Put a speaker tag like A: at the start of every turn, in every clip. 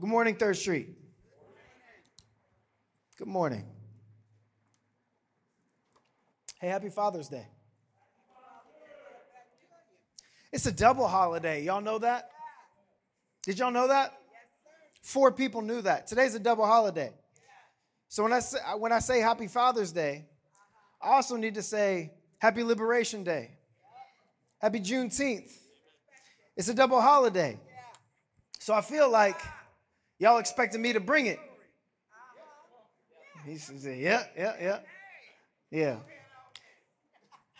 A: Good morning, Third Street. Good morning. Hey, happy Father's Day. It's a double holiday. Y'all know that? Did y'all know that? Four people knew that. Today's a double holiday. So when I say, when I say happy Father's Day, I also need to say happy Liberation Day. Happy Juneteenth. It's a double holiday. So I feel like y'all expected me to bring it. He says, Yeah, yeah, yeah. Yeah.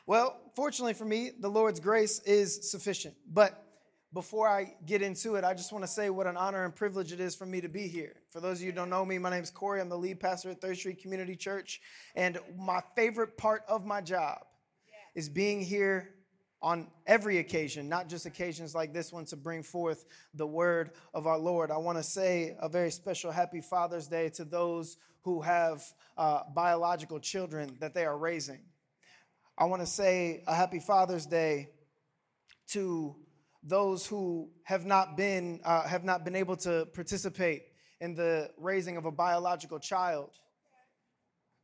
A: Well, fortunately for me, the Lord's grace is sufficient. But before I get into it, I just want to say what an honor and privilege it is for me to be here. For those of you who don't know me, my name is Corey. I'm the lead pastor at Third Street Community Church. And my favorite part of my job is being here on every occasion, not just occasions like this one, to bring forth the word of our Lord. I want to say a very special happy Father's Day to those who have uh, biological children that they are raising. I want to say a happy Father's Day to those who have not been uh, have not been able to participate in the raising of a biological child.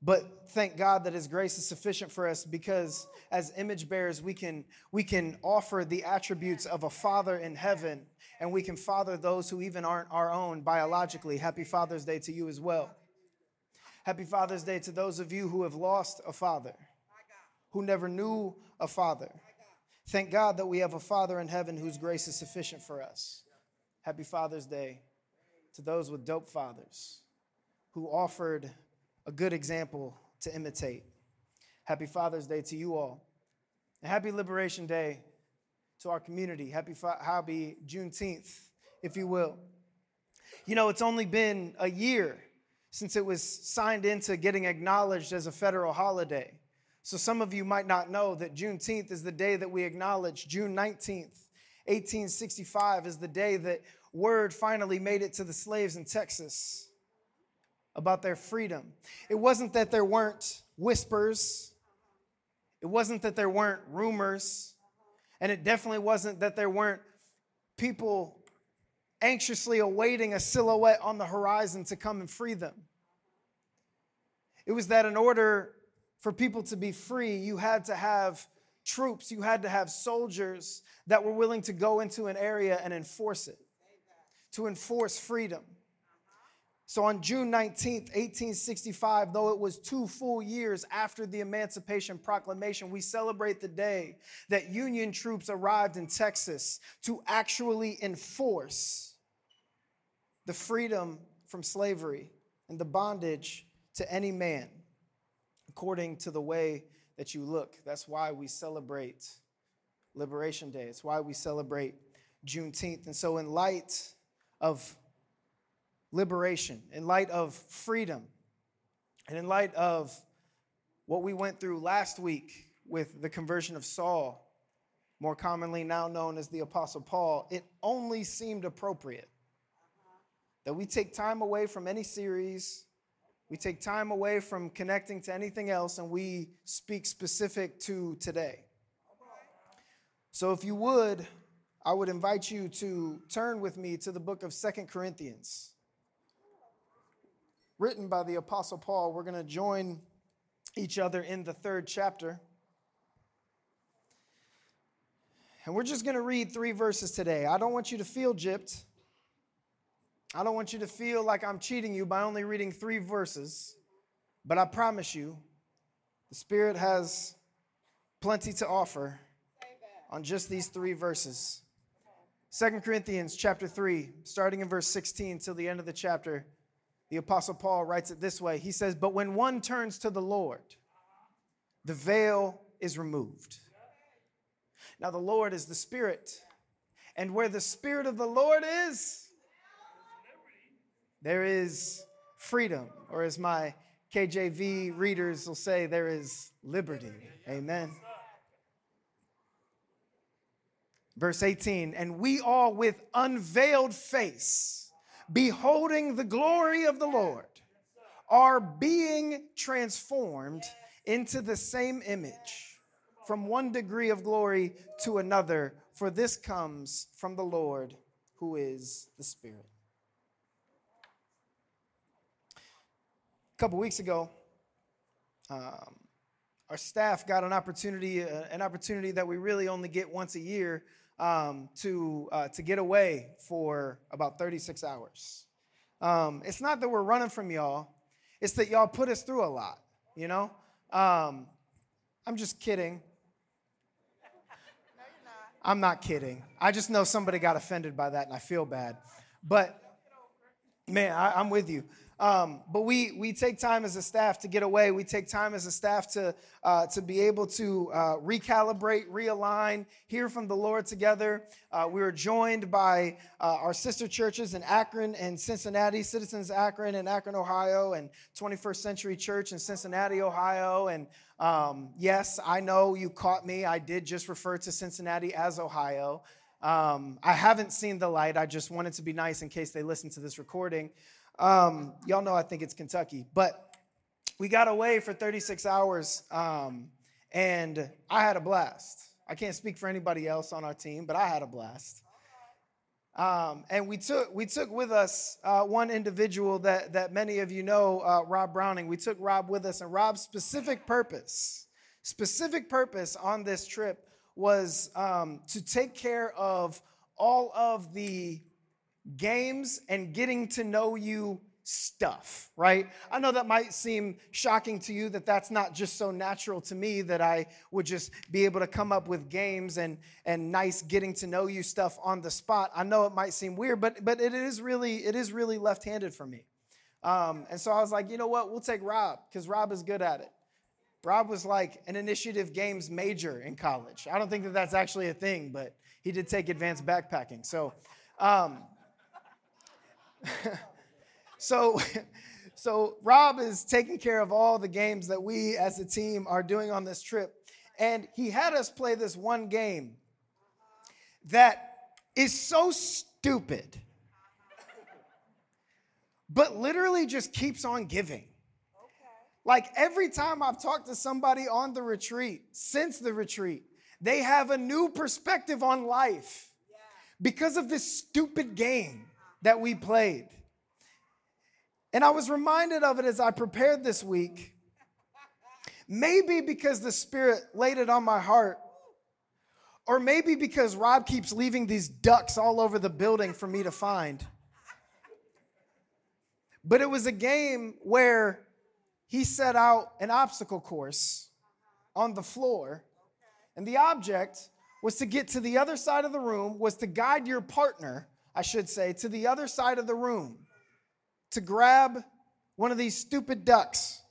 A: But thank God that His grace is sufficient for us because as image bearers, we can, we can offer the attributes of a father in heaven and we can father those who even aren't our own biologically. Happy Father's Day to you as well. Happy Father's Day to those of you who have lost a father, who never knew a father. Thank God that we have a Father in heaven whose grace is sufficient for us. Happy Father's Day to those with dope fathers who offered a good example to imitate. Happy Father's Day to you all. And happy Liberation Day to our community. Happy, happy Juneteenth, if you will. You know, it's only been a year since it was signed into getting acknowledged as a federal holiday. So some of you might not know that Juneteenth is the day that we acknowledge. June 19th, 1865 is the day that word finally made it to the slaves in Texas about their freedom. It wasn't that there weren't whispers, it wasn't that there weren't rumors, and it definitely wasn't that there weren't people anxiously awaiting a silhouette on the horizon to come and free them. It was that in order for people to be free, you had to have troops, you had to have soldiers that were willing to go into an area and enforce it, to enforce freedom. So on June 19th, 1865, though it was two full years after the Emancipation Proclamation, we celebrate the day that Union troops arrived in Texas to actually enforce the freedom from slavery and the bondage to any man according to the way that you look. That's why we celebrate Liberation Day. It's why we celebrate Juneteenth. And so, in light of liberation, in light of freedom, and in light of what we went through last week with the conversion of Saul, more commonly now known as the Apostle Paul, it only seemed appropriate that we take time away from any series, we take time away from connecting to anything else, and we speak specific to today. So, if you would, I would invite you to turn with me to the book of Second Corinthians written by the Apostle Paul. We're going to join each other in the third chapter. And we're just going to read three verses today. I don't want you to feel gypped. I don't want you to feel like I'm cheating you by only reading three verses. But I promise you, the Spirit has plenty to offer on just these three verses. Second Corinthians chapter 3, starting in verse 16 till the end of the chapter. The Apostle Paul writes it this way He says, But when one turns to the Lord, the veil is removed. Now, the Lord is the Spirit, and where the Spirit of the Lord is, there is freedom, or as my KJV readers will say, there is liberty. Amen. Verse 18, and we all with unveiled face beholding the glory of the Lord, are being transformed into the same image from one degree of glory to another, for this comes from the Lord who is the Spirit. A couple weeks ago, um, our staff got an opportunity, uh, an opportunity that we really only get once a year um, to, uh, to get away for about 36 hours. Um, it's not that we're running from y'all, it's that y'all put us through a lot, you know? Um, I'm just kidding. I'm not kidding. I just know somebody got offended by that and I feel bad. But man, I, am with you. Um, but we we take time as a staff to get away. We take time as a staff to uh, to be able to uh, recalibrate, realign, hear from the Lord together. Uh, we were joined by uh, our sister churches in Akron and Cincinnati, Citizens Akron and Akron, Ohio, and 21st Century Church in Cincinnati, Ohio. And um, yes, I know you caught me. I did just refer to Cincinnati as Ohio. Um, I haven't seen the light. I just wanted to be nice in case they listen to this recording. Um, y'all know I think it's Kentucky, but we got away for 36 hours, um, and I had a blast. I can't speak for anybody else on our team, but I had a blast. Um, and we took we took with us uh, one individual that that many of you know, uh, Rob Browning. We took Rob with us, and Rob's specific purpose, specific purpose on this trip was um, to take care of all of the games and getting to know you stuff, right? I know that might seem shocking to you that that's not just so natural to me that I would just be able to come up with games and and nice getting to know you stuff on the spot. I know it might seem weird, but but it is really it is really left-handed for me. Um, and so I was like, you know what? We'll take Rob because Rob is good at it. Rob was like an initiative games major in college. I don't think that that's actually a thing, but he did take advanced backpacking. So. Um, so, so Rob is taking care of all the games that we as a team are doing on this trip. And he had us play this one game that is so stupid, but literally just keeps on giving. Like every time I've talked to somebody on the retreat, since the retreat, they have a new perspective on life because of this stupid game that we played. And I was reminded of it as I prepared this week. Maybe because the Spirit laid it on my heart, or maybe because Rob keeps leaving these ducks all over the building for me to find. But it was a game where he set out an obstacle course on the floor, and the object was to get to the other side of the room, was to guide your partner I should say, to the other side of the room to grab one of these stupid ducks.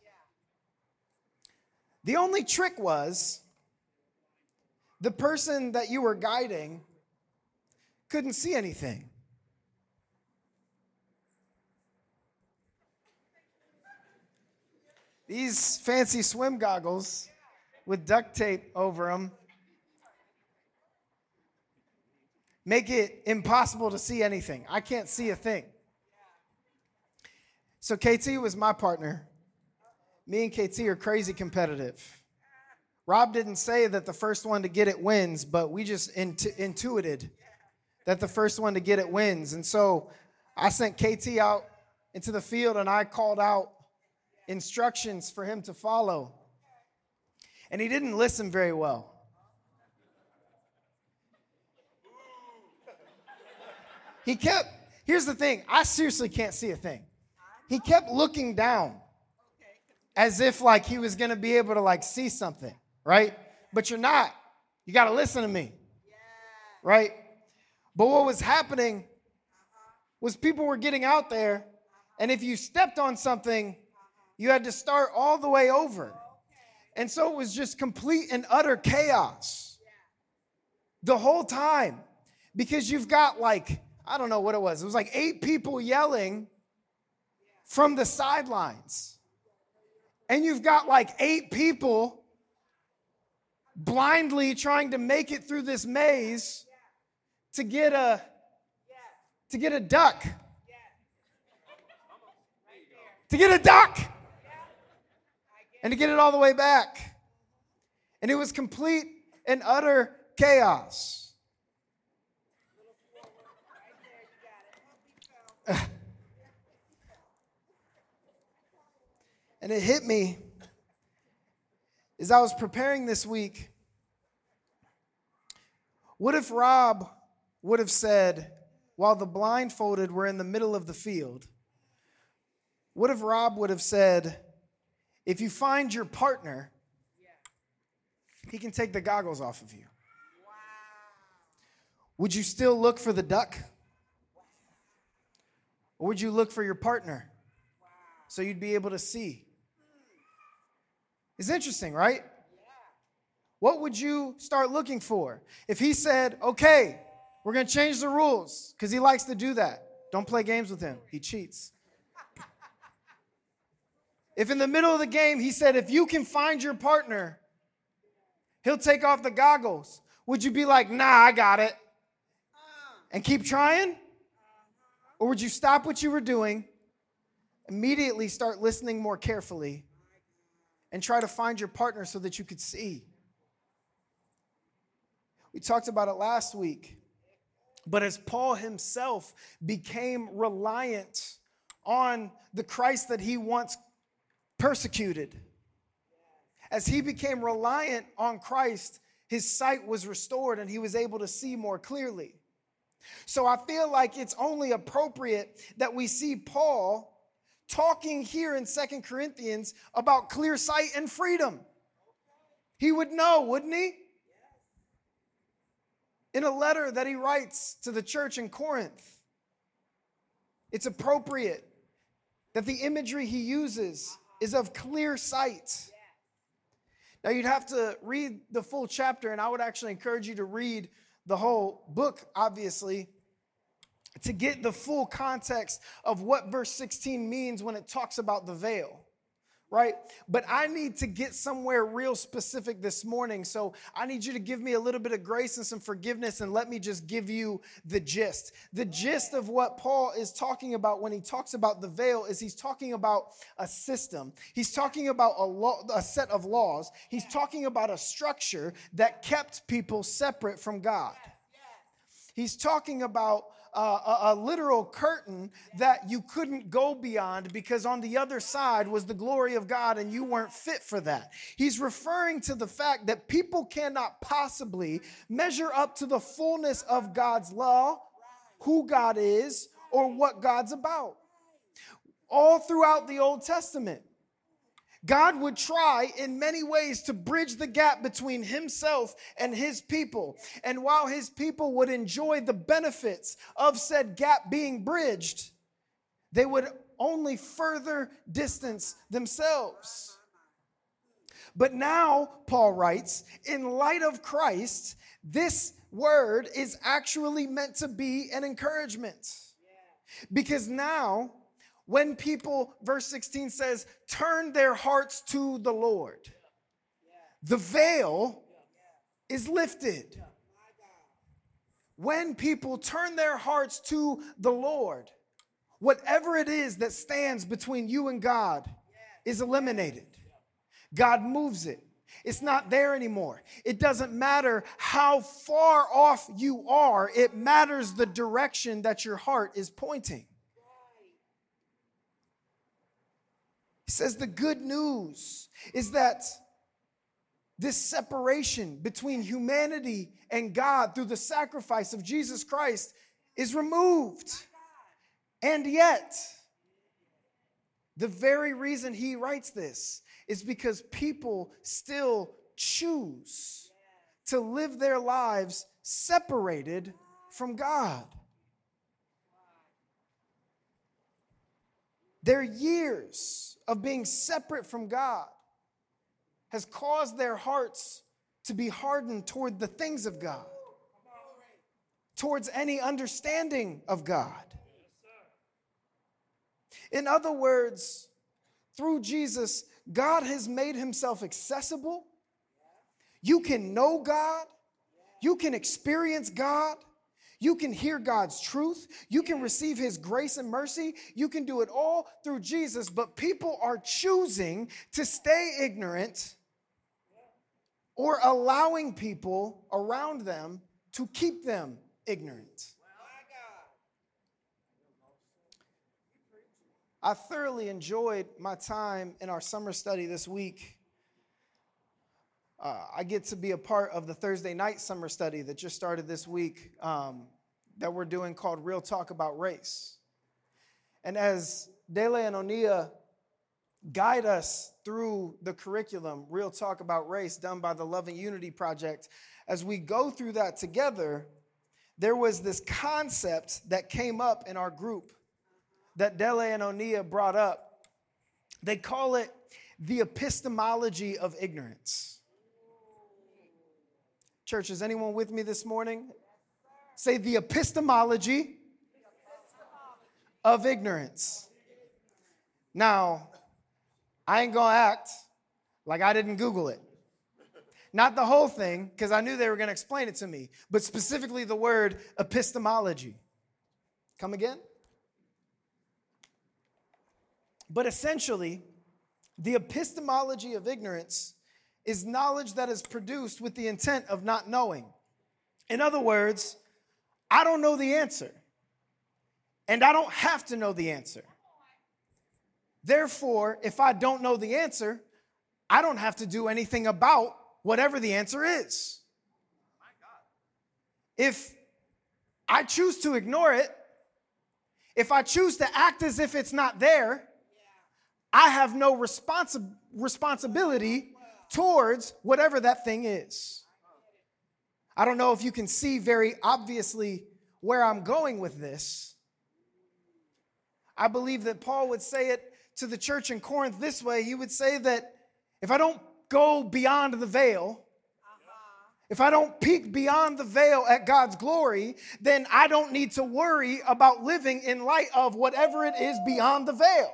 A: The only trick was the person that you were guiding couldn't see anything. These fancy swim goggles with duct tape over them make it impossible to see anything. I can't see a thing. So KT was my partner. Me and KT are crazy competitive. Rob didn't say that the first one to get it wins, but we just intu- intuited that the first one to get it wins. And so I sent KT out into the field and I called out instructions for him to follow. And he didn't listen very well. He kept, here's the thing I seriously can't see a thing. He kept looking down as if like he was gonna be able to like see something, right? But you're not. You gotta listen to me, right? But what was happening was people were getting out there, and if you stepped on something, you had to start all the way over. And so it was just complete and utter chaos the whole time because you've got like I don't know what it was. It was like eight people yelling from the sidelines. And you've got like eight people blindly trying to make it through this maze to get a to get a duck. To get a duck. And to get it all the way back. And it was complete and utter chaos. And it hit me as I was preparing this week. What if Rob would have said, while the blindfolded were in the middle of the field, what if Rob would have said, if you find your partner, he can take the goggles off of you? Would you still look for the duck? Or would you look for your partner so you'd be able to see? It's interesting, right? What would you start looking for? If he said, okay, we're going to change the rules, because he likes to do that. Don't play games with him, he cheats. If in the middle of the game he said, if you can find your partner, he'll take off the goggles, would you be like, nah, I got it, and keep trying? Or would you stop what you were doing, immediately start listening more carefully, and try to find your partner so that you could see? We talked about it last week. But as Paul himself became reliant on the Christ that he once persecuted, as he became reliant on Christ, his sight was restored and he was able to see more clearly. So I feel like it's only appropriate that we see Paul talking here in Second Corinthians about clear sight and freedom. He would know, wouldn't he? In a letter that he writes to the church in Corinth, it's appropriate that the imagery he uses is of clear sight. Now, you'd have to read the full chapter, and I would actually encourage you to read the whole book, obviously, to get the full context of what verse 16 means when it talks about the veil right? But I need to get somewhere real specific this morning. So I need you to give me a little bit of grace and some forgiveness and let me just give you the gist. The gist of what Paul is talking about when he talks about the veil is he's talking about a system. He's talking about a law, a set of laws. He's talking about a structure that kept people separate from God. He's talking about a, a literal curtain that you couldn't go beyond because on the other side was the glory of God and you weren't fit for that. He's referring to the fact that people cannot possibly measure up to the fullness of God's law, who God is, or what God's about. All throughout the Old Testament. God would try in many ways to bridge the gap between himself and his people. And while his people would enjoy the benefits of said gap being bridged, they would only further distance themselves. But now, Paul writes, in light of Christ, this word is actually meant to be an encouragement. Because now, when people, verse 16 says, turn their hearts to the Lord, the veil is lifted. When people turn their hearts to the Lord, whatever it is that stands between you and God is eliminated. God moves it. It's not there anymore. It doesn't matter how far off you are, it matters the direction that your heart is pointing. He says the good news is that this separation between humanity and God through the sacrifice of Jesus Christ is removed. And yet, the very reason he writes this is because people still choose to live their lives separated from God. Their years of being separate from God has caused their hearts to be hardened toward the things of God, towards any understanding of God. In other words, through Jesus, God has made himself accessible. You can know God, you can experience God, you can hear God's truth. You can receive His grace and mercy. You can do it all through Jesus, but people are choosing to stay ignorant or allowing people around them to keep them ignorant. I thoroughly enjoyed my time in our summer study this week. Uh, I get to be a part of the Thursday night summer study that just started this week um, that we're doing called Real Talk About Race. And as Dele and Onia guide us through the curriculum, Real Talk About Race, done by the Love and Unity Project, as we go through that together, there was this concept that came up in our group that Dele and Onia brought up. They call it the epistemology of ignorance. Church, is anyone with me this morning? Say the epistemology of ignorance. Now, I ain't gonna act like I didn't Google it. Not the whole thing, because I knew they were gonna explain it to me, but specifically the word epistemology. Come again? But essentially, the epistemology of ignorance is knowledge that is produced with the intent of not knowing. In other words, I don't know the answer, and I don't have to know the answer. Therefore, if I don't know the answer, I don't have to do anything about whatever the answer is. If I choose to ignore it, if I choose to act as if it's not there, I have no responsi- responsibility towards whatever that thing is. I don't know if you can see very obviously where I'm going with this. I believe that Paul would say it to the church in Corinth this way. He would say that if I don't go beyond the veil, if I don't peek beyond the veil at God's glory, then I don't need to worry about living in light of whatever it is beyond the veil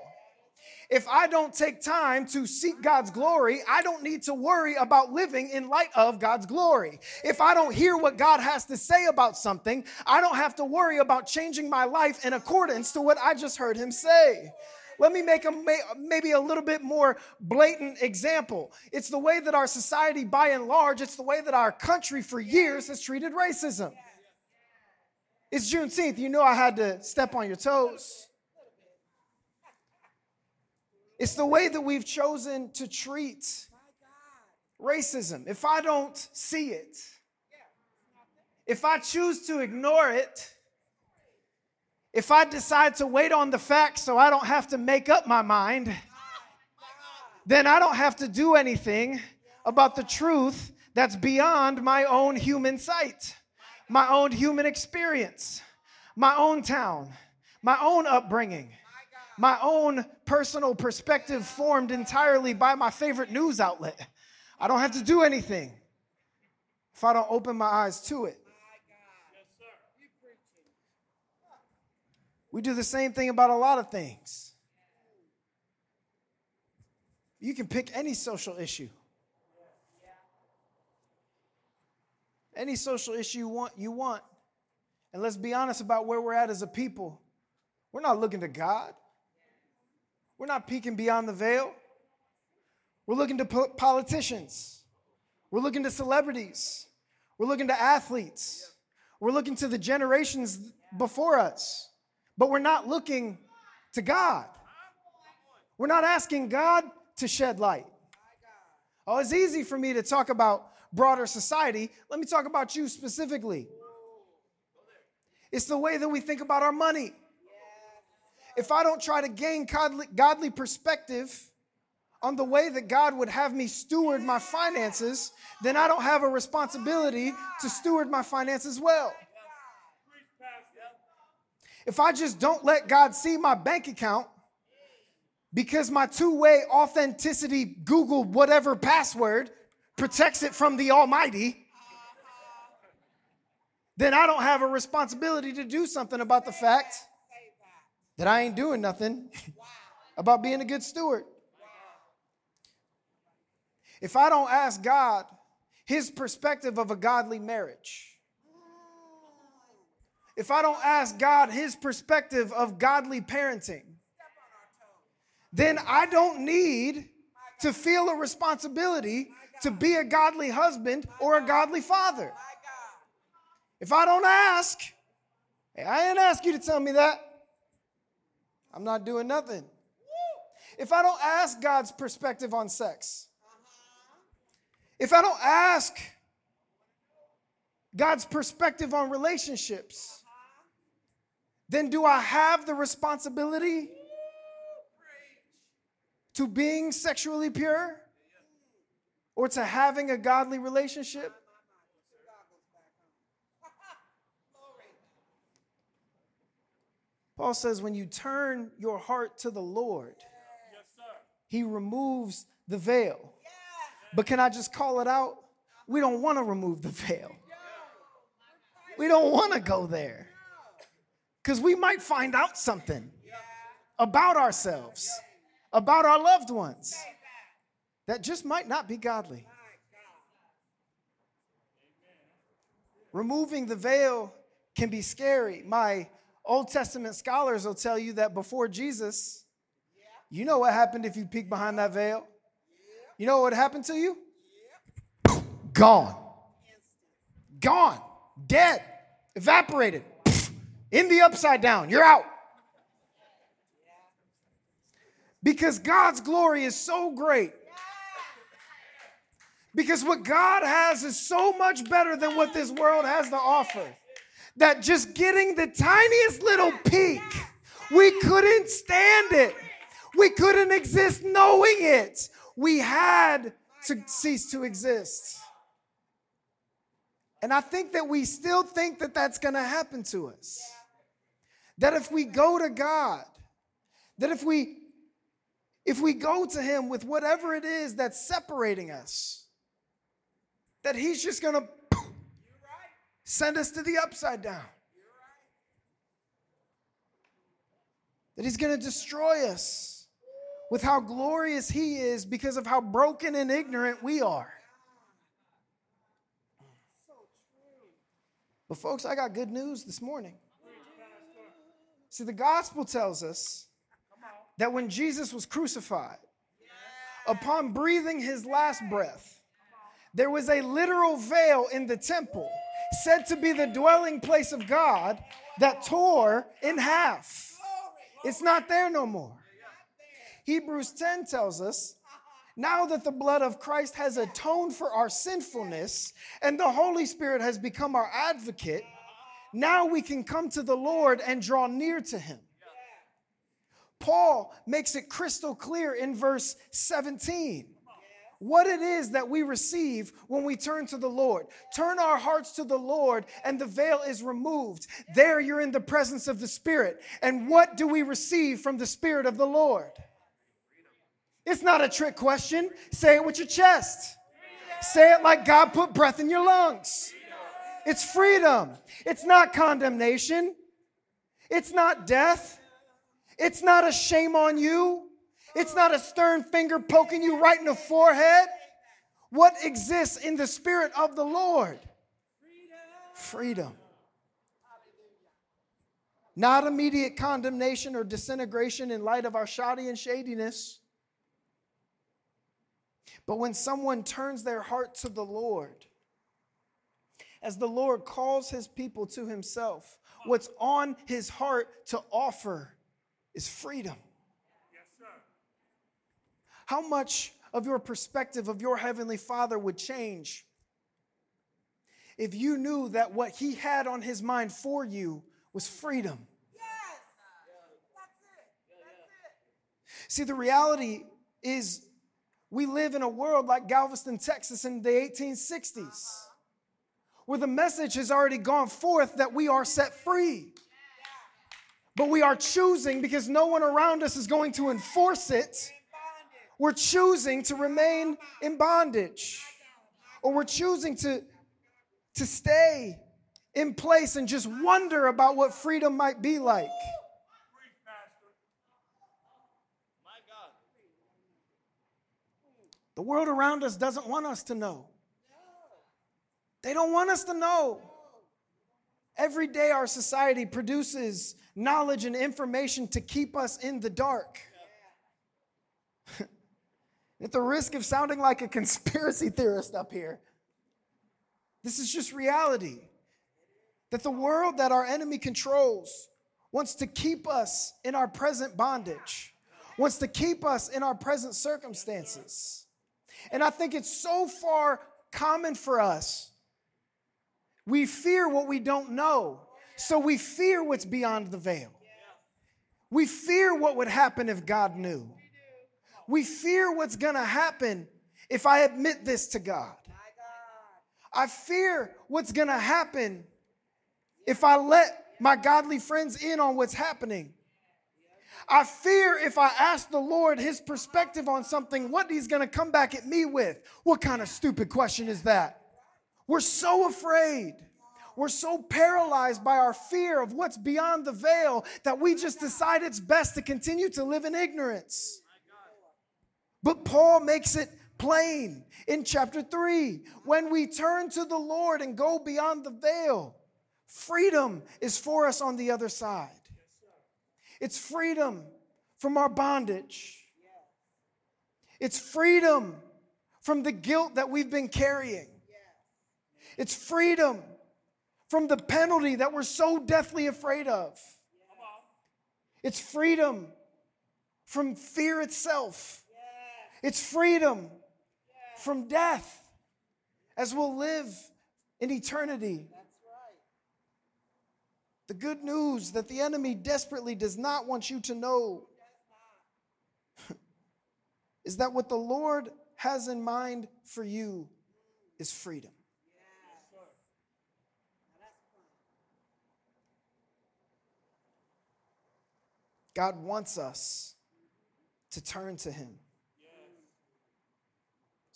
A: if I don't take time to seek God's glory, I don't need to worry about living in light of God's glory. If I don't hear what God has to say about something, I don't have to worry about changing my life in accordance to what I just heard Him say. Let me make a maybe a little bit more blatant example. It's the way that our society, by and large, it's the way that our country for years has treated racism. It's Juneteenth. You know I had to step on your toes. It's the way that we've chosen to treat racism. If I don't see it, if I choose to ignore it, if I decide to wait on the facts so I don't have to make up my mind, then I don't have to do anything about the truth that's beyond my own human sight, my own human experience, my own town, my own upbringing my own personal perspective formed entirely by my favorite news outlet. I don't have to do anything if I don't open my eyes to it. We do the same thing about a lot of things. You can pick any social issue. Any social issue you want, you want. And let's be honest about where we're at as a people. We're not looking to God. We're not peeking beyond the veil. We're looking to po- politicians. We're looking to celebrities. We're looking to athletes. We're looking to the generations before us. But we're not looking to God. We're not asking God to shed light. Oh, it's easy for me to talk about broader society. Let me talk about you specifically. It's the way that we think about our money if I don't try to gain godly, godly perspective on the way that God would have me steward my finances, then I don't have a responsibility to steward my finances well. If I just don't let God see my bank account because my two way authenticity Google whatever password protects it from the Almighty, then I don't have a responsibility to do something about the fact that I ain't doing nothing about being a good steward. If I don't ask God his perspective of a godly marriage, if I don't ask God his perspective of godly parenting, then I don't need to feel a responsibility to be a godly husband or a godly father. If I don't ask, I didn't ask you to tell me that. I'm not doing nothing. if I don't ask God's perspective on sex, if I don't ask God's perspective on relationships, then do I have the responsibility to being sexually pure or to having a godly relationship? Paul says, when you turn your heart to the Lord, he removes the veil. But can I just call it out? We don't want to remove the veil. We don't want to go there. Because we might find out something about ourselves, about our loved ones, that just might not be godly. Removing the veil can be scary. My Old Testament scholars will tell you that before Jesus, you know what happened if you peek behind that veil? You know what happened to you? Gone. Gone. Dead. Evaporated. In the upside down. You're out. Because God's glory is so great. Because what God has is so much better than what this world has to offer that just getting the tiniest little peek, we couldn't stand it. We couldn't exist knowing it. We had to cease to exist. And I think that we still think that that's going to happen to us. That if we go to God, that if we if we go to him with whatever it is that's separating us, that he's just going to send us to the upside down. That he's going to destroy us with how glorious he is because of how broken and ignorant we are. But, folks, I got good news this morning. See, the gospel tells us that when Jesus was crucified, upon breathing his last breath, there was a literal veil in the temple said to be the dwelling place of God that tore in half. It's not there no more. Hebrews 10 tells us now that the blood of Christ has atoned for our sinfulness and the Holy Spirit has become our advocate, now we can come to the Lord and draw near to him. Paul makes it crystal clear in verse 17 what it is that we receive when we turn to the Lord. Turn our hearts to the Lord, and the veil is removed. There you're in the presence of the Spirit. And what do we receive from the Spirit of the Lord? It's not a trick question. Say it with your chest. Say it like God put breath in your lungs. It's freedom. It's not condemnation. It's not death. It's not a shame on you. It's not a stern finger poking you right in the forehead. What exists in the spirit of the Lord? Freedom. Not immediate condemnation or disintegration in light of our shoddy and shadiness. But when someone turns their heart to the Lord, as the Lord calls his people to himself, what's on his heart to offer is freedom. How much of your perspective of your Heavenly Father would change if you knew that what He had on His mind for you was freedom? Yes. That's it. That's it. See, the reality is we live in a world like Galveston, Texas in the 1860s, where the message has already gone forth that we are set free. But we are choosing because no one around us is going to enforce it we're choosing to remain in bondage, or we're choosing to, to stay in place and just wonder about what freedom might be like. The world around us doesn't want us to know. They don't want us to know. Every day, our society produces knowledge and information to keep us in the dark. At the risk of sounding like a conspiracy theorist up here, this is just reality. That the world that our enemy controls wants to keep us in our present bondage, wants to keep us in our present circumstances. And I think it's so far common for us. We fear what we don't know, so we fear what's beyond the veil. We fear what would happen if God knew. We fear what's gonna happen if I admit this to God. I fear what's gonna happen if I let my godly friends in on what's happening. I fear if I ask the Lord his perspective on something, what he's going to come back at me with. What kind of stupid question is that? We're so afraid. We're so paralyzed by our fear of what's beyond the veil that we just decide it's best to continue to live in ignorance. But Paul makes it plain in chapter 3 when we turn to the Lord and go beyond the veil, freedom is for us on the other side. It's freedom from our bondage. It's freedom from the guilt that we've been carrying. It's freedom from the penalty that we're so deathly afraid of. It's freedom from fear itself. It's freedom from death as we'll live in eternity. The good news that the enemy desperately does not want you to know is that what the Lord has in mind for you is freedom. God wants us to turn to Him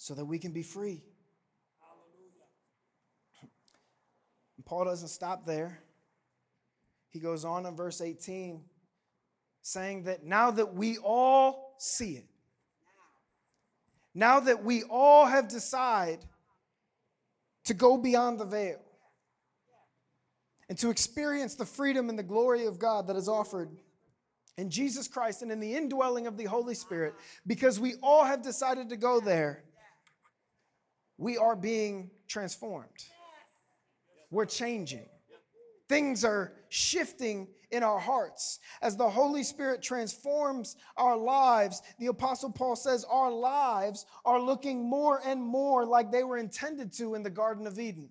A: so that we can be free. And Paul doesn't stop there. He goes on in verse 18 saying that now that we all see it, now that we all have decided to go beyond the veil and to experience the freedom and the glory of God that is offered in Jesus Christ and in the indwelling of the Holy Spirit, because we all have decided to go there, we are being transformed. We're changing. Things are shifting in our hearts. As the Holy Spirit transforms our lives, the Apostle Paul says our lives are looking more and more like they were intended to in the Garden of Eden.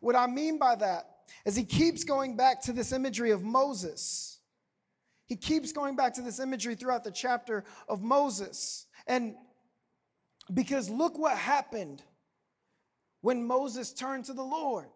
A: What I mean by that is he keeps going back to this imagery of Moses. He keeps going back to this imagery throughout the chapter of Moses. And because look what happened when Moses turned to the Lord.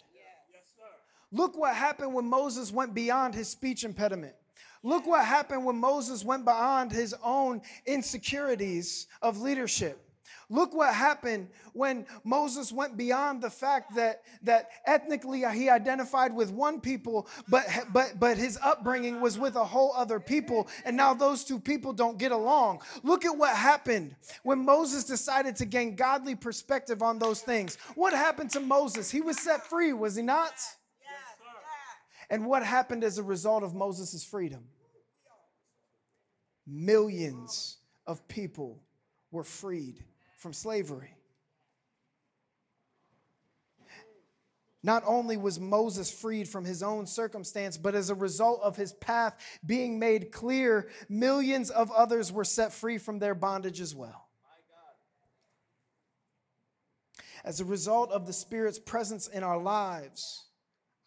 A: Look what happened when Moses went beyond his speech impediment. Look what happened when Moses went beyond his own insecurities of leadership. Look what happened when Moses went beyond the fact that, that ethnically he identified with one people, but, but, but his upbringing was with a whole other people, and now those two people don't get along. Look at what happened when Moses decided to gain godly perspective on those things. What happened to Moses? He was set free, was he not? And what happened as a result of Moses' freedom? Millions of people were freed from slavery. Not only was Moses freed from his own circumstance, but as a result of his path being made clear, millions of others were set free from their bondage as well. As a result of the Spirit's presence in our lives,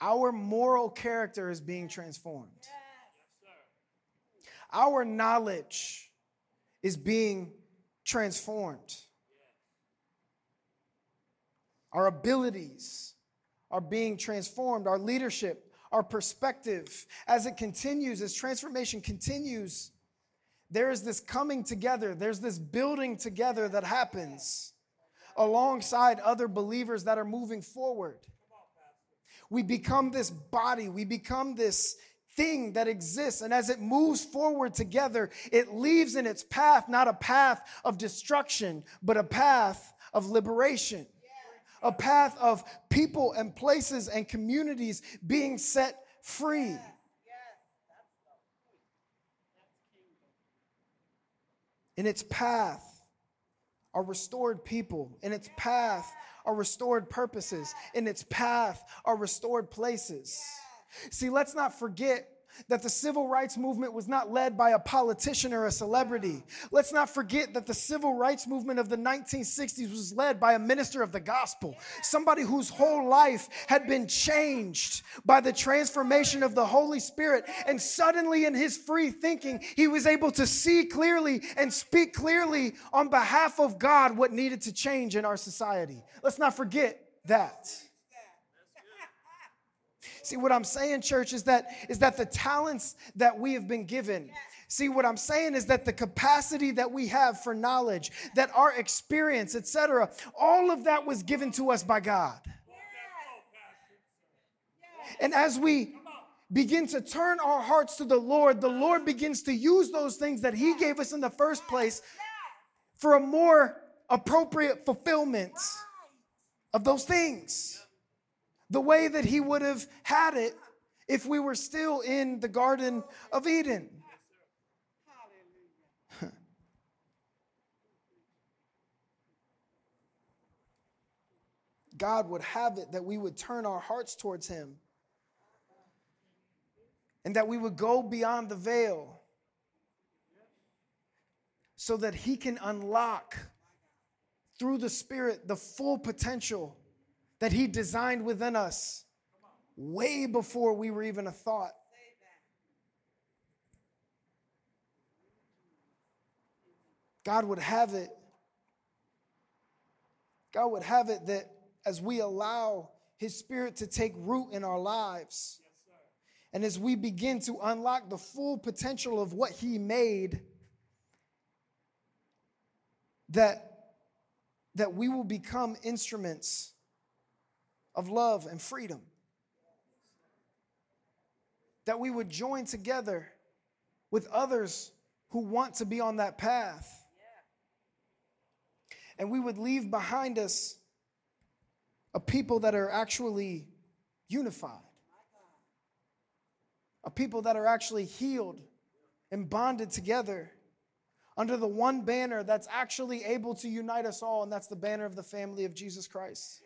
A: our moral character is being transformed. Our knowledge is being transformed. Our abilities are being transformed. Our leadership, our perspective, as it continues, as transformation continues, there is this coming together, there's this building together that happens alongside other believers that are moving forward. We become this body, we become this thing that exists. And as it moves forward together, it leaves in its path not a path of destruction, but a path of liberation. A path of people and places and communities being set free. In its path are restored people. In its path are restored purposes. In its path are restored places. See, let's not forget that the civil rights movement was not led by a politician or a celebrity. Let's not forget that the civil rights movement of the 1960s was led by a minister of the gospel, somebody whose whole life had been changed by the transformation of the Holy Spirit. And suddenly, in his free thinking, he was able to see clearly and speak clearly on behalf of God what needed to change in our society. Let's not forget that. See, what I'm saying, church, is that, is that the talents that we have been given, See, what I'm saying is that the capacity that we have for knowledge, that our experience, etc., all of that was given to us by God. And as we begin to turn our hearts to the Lord, the Lord begins to use those things that He gave us in the first place for a more appropriate fulfillment of those things the way that he would have had it if we were still in the Garden of Eden. God would have it that we would turn our hearts towards him and that we would go beyond the veil so that he can unlock through the Spirit the full potential that He designed within us way before we were even a thought. God would have it. God would have it that as we allow His Spirit to take root in our lives, and as we begin to unlock the full potential of what He made, that, that we will become instruments of love and freedom. That we would join together with others who want to be on that path. And we would leave behind us a people that are actually unified, a people that are actually healed and bonded together under the one banner that's actually able to unite us all, and that's the banner of the family of Jesus Christ.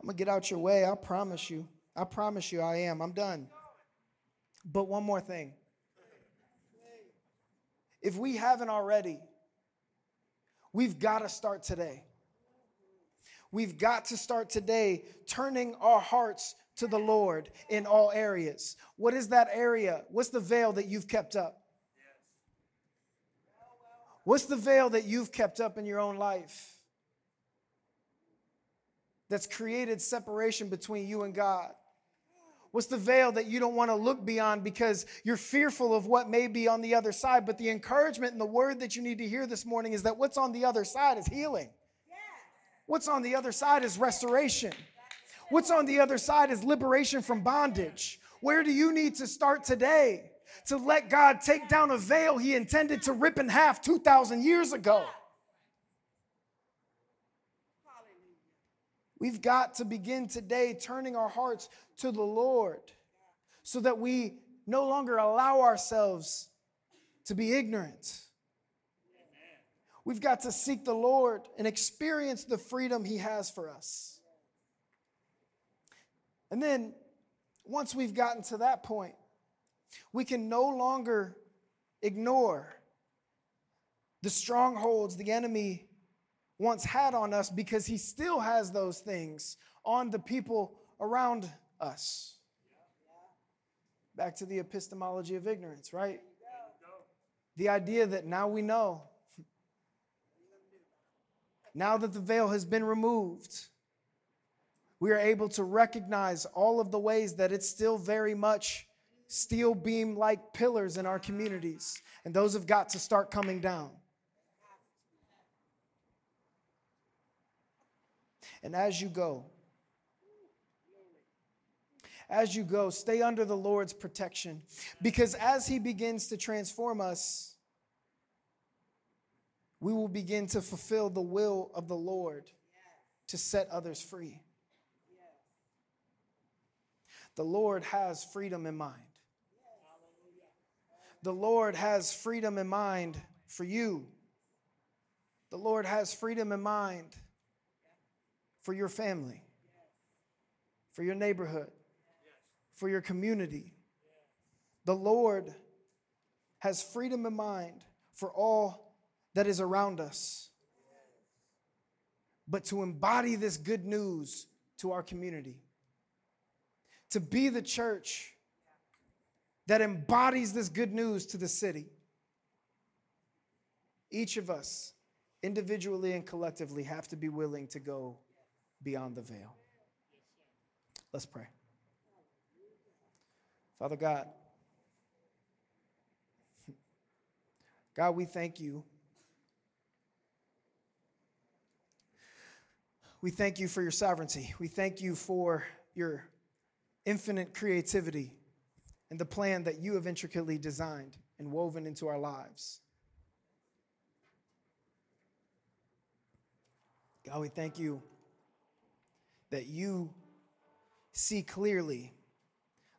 A: I'm going to get out your way. I promise you. I promise you I am. I'm done. But one more thing. If we haven't already, we've got to start today. We've got to start today turning our hearts to the Lord in all areas. What is that area? What's the veil that you've kept up? What's the veil that you've kept up in your own life? That's created separation between you and God? What's the veil that you don't want to look beyond because you're fearful of what may be on the other side? But the encouragement and the word that you need to hear this morning is that what's on the other side is healing. What's on the other side is restoration. What's on the other side is liberation from bondage. Where do you need to start today to let God take down a veil he intended to rip in half 2,000 years ago? We've got to begin today turning our hearts to the Lord so that we no longer allow ourselves to be ignorant. We've got to seek the Lord and experience the freedom He has for us. And then, once we've gotten to that point, we can no longer ignore the strongholds the enemy once had on us because he still has those things on the people around us. Back to the epistemology of ignorance, right? The idea that now we know, now that the veil has been removed, we are able to recognize all of the ways that it's still very much steel beam like pillars in our communities, and those have got to start coming down. And as you go, as you go, stay under the Lord's protection. Because as He begins to transform us, we will begin to fulfill the will of the Lord to set others free. The Lord has freedom in mind. The Lord has freedom in mind for you. The Lord has freedom in mind for your family. for your neighborhood, for your community. The Lord has freedom in mind for all that is around us, but to embody this good news to our community, to be the church that embodies this good news to the city. Each of us, individually and collectively, have to be willing to go beyond the veil. Let's pray. Father God, God, we thank you. We thank you for your sovereignty. We thank you for your infinite creativity and the plan that you have intricately designed and woven into our lives. God, we thank you that you see clearly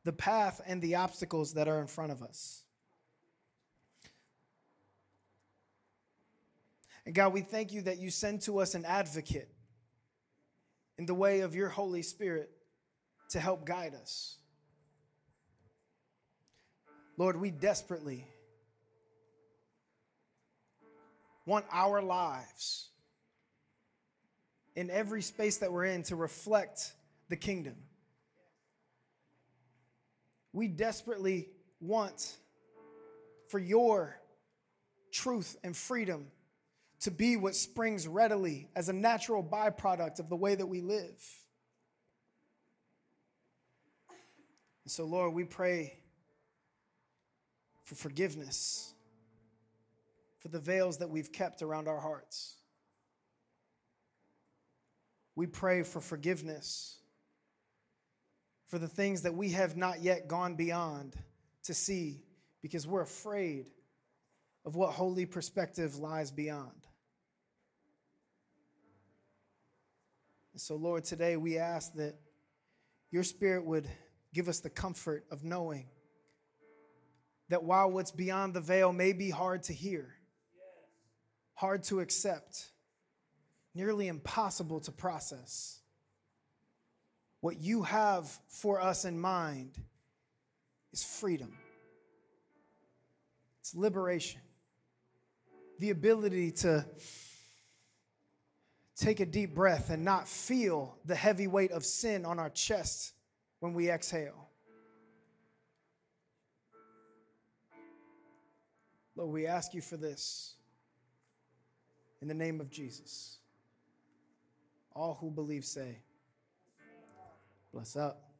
A: the path and the obstacles that are in front of us. And God, we thank you that you send to us an advocate in the way of your Holy Spirit to help guide us. Lord, we desperately want our lives in every space that we're in to reflect the kingdom. We desperately want for your truth and freedom to be what springs readily as a natural byproduct of the way that we live. And so, Lord, we pray for forgiveness for the veils that we've kept around our hearts. We pray for forgiveness for the things that we have not yet gone beyond to see because we're afraid of what holy perspective lies beyond. And so, Lord, today we ask that your Spirit would give us the comfort of knowing that while what's beyond the veil may be hard to hear, hard to accept, nearly impossible to process, what you have for us in mind is freedom, it's liberation, the ability to take a deep breath and not feel the heavy weight of sin on our chest when we exhale. Lord, we ask you for this in the name of Jesus. All who believe say, Bless up.